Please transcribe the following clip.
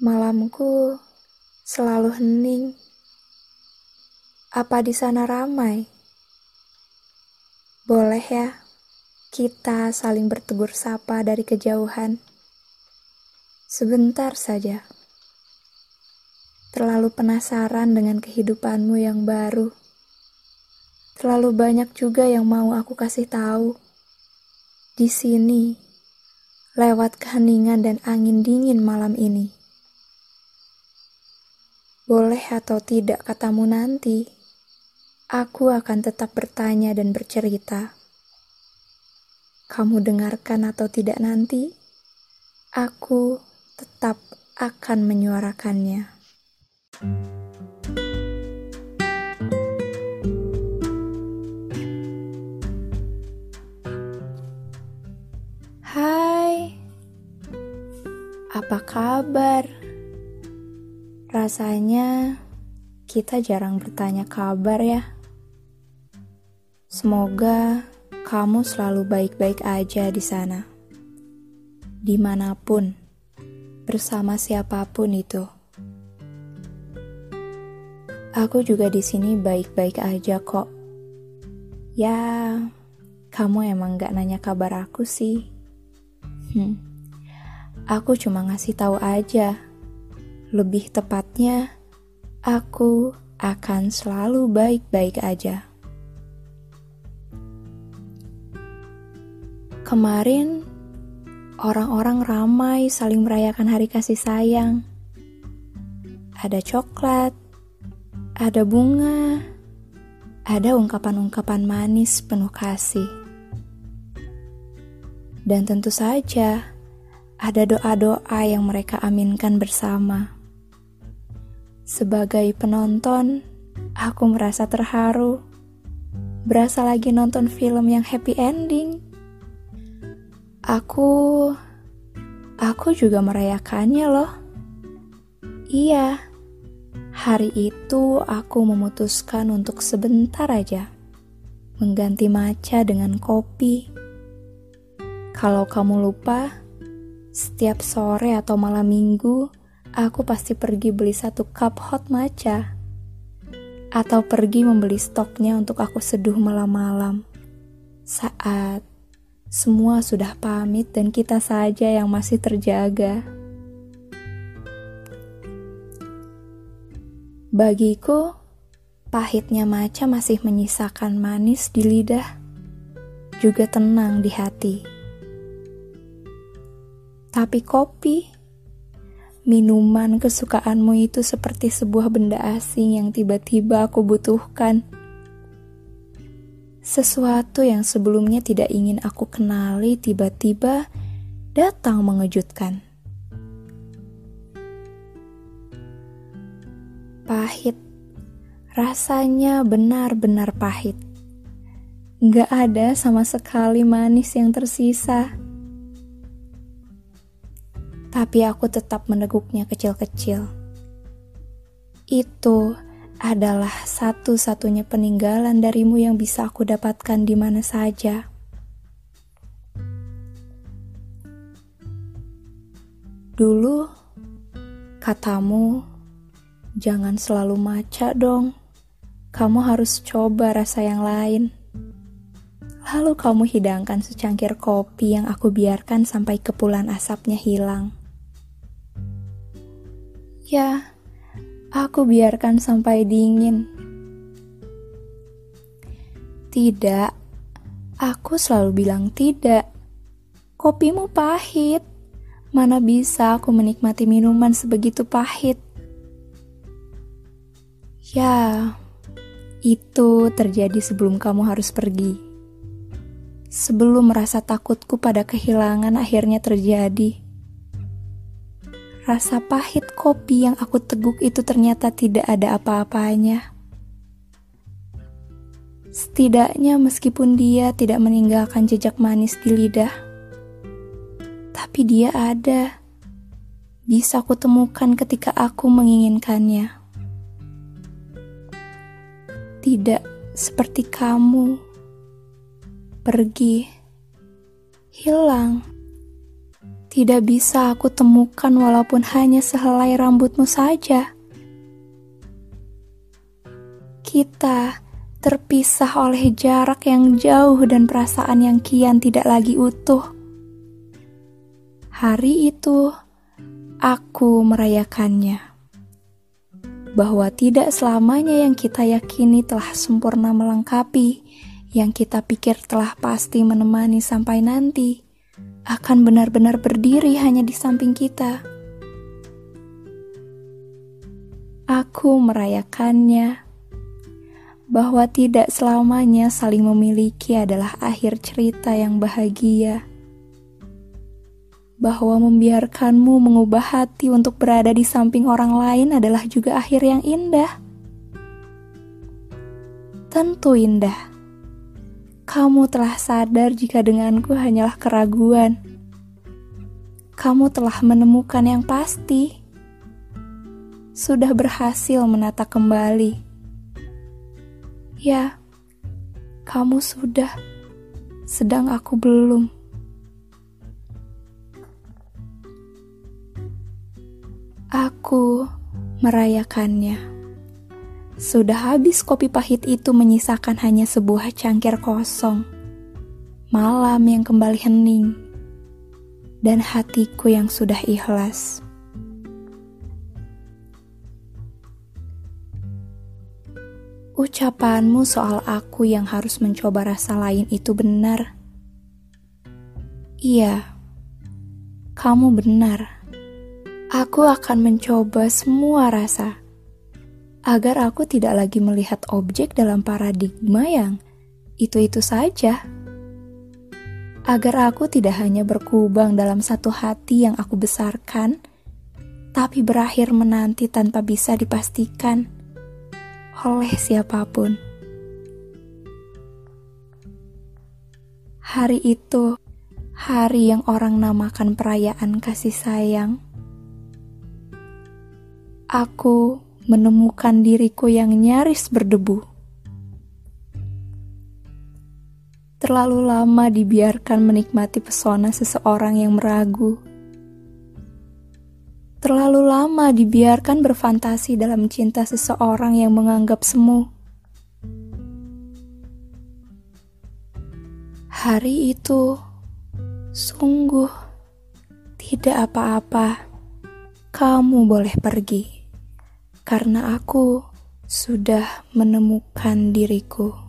Malamku selalu hening. Apa di sana ramai? Boleh ya, kita saling bertegur sapa dari kejauhan. Sebentar saja. Terlalu penasaran dengan kehidupanmu yang baru. Terlalu banyak juga yang mau aku kasih tahu. Di sini, lewat keheningan dan angin dingin malam ini. Boleh atau tidak katamu nanti, aku akan tetap bertanya dan bercerita. Kamu dengarkan atau tidak nanti, aku tetap akan menyuarakannya. Hai, apa kabar? Rasanya kita jarang bertanya kabar ya. Semoga kamu selalu baik-baik aja di sana. Di mana pun, bersama siapa pun itu. Aku juga di sini baik-baik aja kok. Ya, kamu emang gak nanya kabar aku sih. Hmm. Aku cuma ngasih tahu aja. Lebih tepatnya, aku akan selalu baik-baik aja. Kemarin, orang-orang ramai saling merayakan hari kasih sayang. Ada coklat, ada bunga, ada ungkapan-ungkapan manis penuh kasih. Dan tentu saja ada doa-doa yang mereka aminkan bersama. Sebagai penonton, aku merasa terharu. Berasa lagi nonton film yang happy ending. Aku aku juga merayakannya loh. Iya. Hari itu aku memutuskan untuk sebentar aja mengganti maca dengan kopi kalau kamu lupa, setiap sore atau malam minggu, aku pasti pergi beli satu cup hot matcha. Atau pergi membeli stoknya untuk aku seduh malam-malam. Saat semua sudah pamit dan kita saja yang masih terjaga. Bagiku, pahitnya maca masih menyisakan manis di lidah, juga tenang di hati. Tapi kopi, minuman kesukaanmu itu seperti sebuah benda asing yang tiba-tiba aku butuhkan. Sesuatu yang sebelumnya tidak ingin aku kenali tiba-tiba datang mengejutkan. Pahit, rasanya benar-benar pahit. Gak ada sama sekali manis yang tersisa tapi aku tetap meneguknya kecil-kecil. Itu adalah satu-satunya peninggalan darimu yang bisa aku dapatkan di mana saja. Dulu, katamu, jangan selalu maca dong. Kamu harus coba rasa yang lain. Lalu kamu hidangkan secangkir kopi yang aku biarkan sampai kepulan asapnya hilang. Ya, aku biarkan sampai dingin. Tidak, aku selalu bilang tidak. Kopimu pahit. Mana bisa aku menikmati minuman sebegitu pahit? Ya, itu terjadi sebelum kamu harus pergi. Sebelum merasa takutku pada kehilangan akhirnya terjadi Rasa pahit kopi yang aku teguk itu ternyata tidak ada apa-apanya. Setidaknya meskipun dia tidak meninggalkan jejak manis di lidah, tapi dia ada. Bisa aku temukan ketika aku menginginkannya. Tidak seperti kamu pergi, hilang tidak bisa aku temukan walaupun hanya sehelai rambutmu saja. Kita terpisah oleh jarak yang jauh dan perasaan yang kian tidak lagi utuh. Hari itu, aku merayakannya. Bahwa tidak selamanya yang kita yakini telah sempurna melengkapi, yang kita pikir telah pasti menemani sampai nanti, akan benar-benar berdiri hanya di samping kita. Aku merayakannya bahwa tidak selamanya saling memiliki adalah akhir cerita yang bahagia. Bahwa membiarkanmu mengubah hati untuk berada di samping orang lain adalah juga akhir yang indah. Tentu indah. Kamu telah sadar jika denganku hanyalah keraguan. Kamu telah menemukan yang pasti. Sudah berhasil menata kembali Ya, kamu sudah, sedang aku belum. Aku merayakannya. Sudah habis kopi pahit itu menyisakan hanya sebuah cangkir kosong. Malam yang kembali hening, dan hatiku yang sudah ikhlas. Ucapanmu soal aku yang harus mencoba rasa lain itu benar. Iya, kamu benar. Aku akan mencoba semua rasa agar aku tidak lagi melihat objek dalam paradigma yang itu-itu saja. Agar aku tidak hanya berkubang dalam satu hati yang aku besarkan, tapi berakhir menanti tanpa bisa dipastikan oleh siapa pun. Hari itu, hari yang orang namakan perayaan kasih sayang. Aku menemukan diriku yang nyaris berdebu. Terlalu lama dibiarkan menikmati pesona seseorang yang meragu Terlalu lama dibiarkan berfantasi dalam cinta seseorang yang menganggap semu. Hari itu sungguh tidak apa-apa. Kamu boleh pergi karena aku sudah menemukan diriku.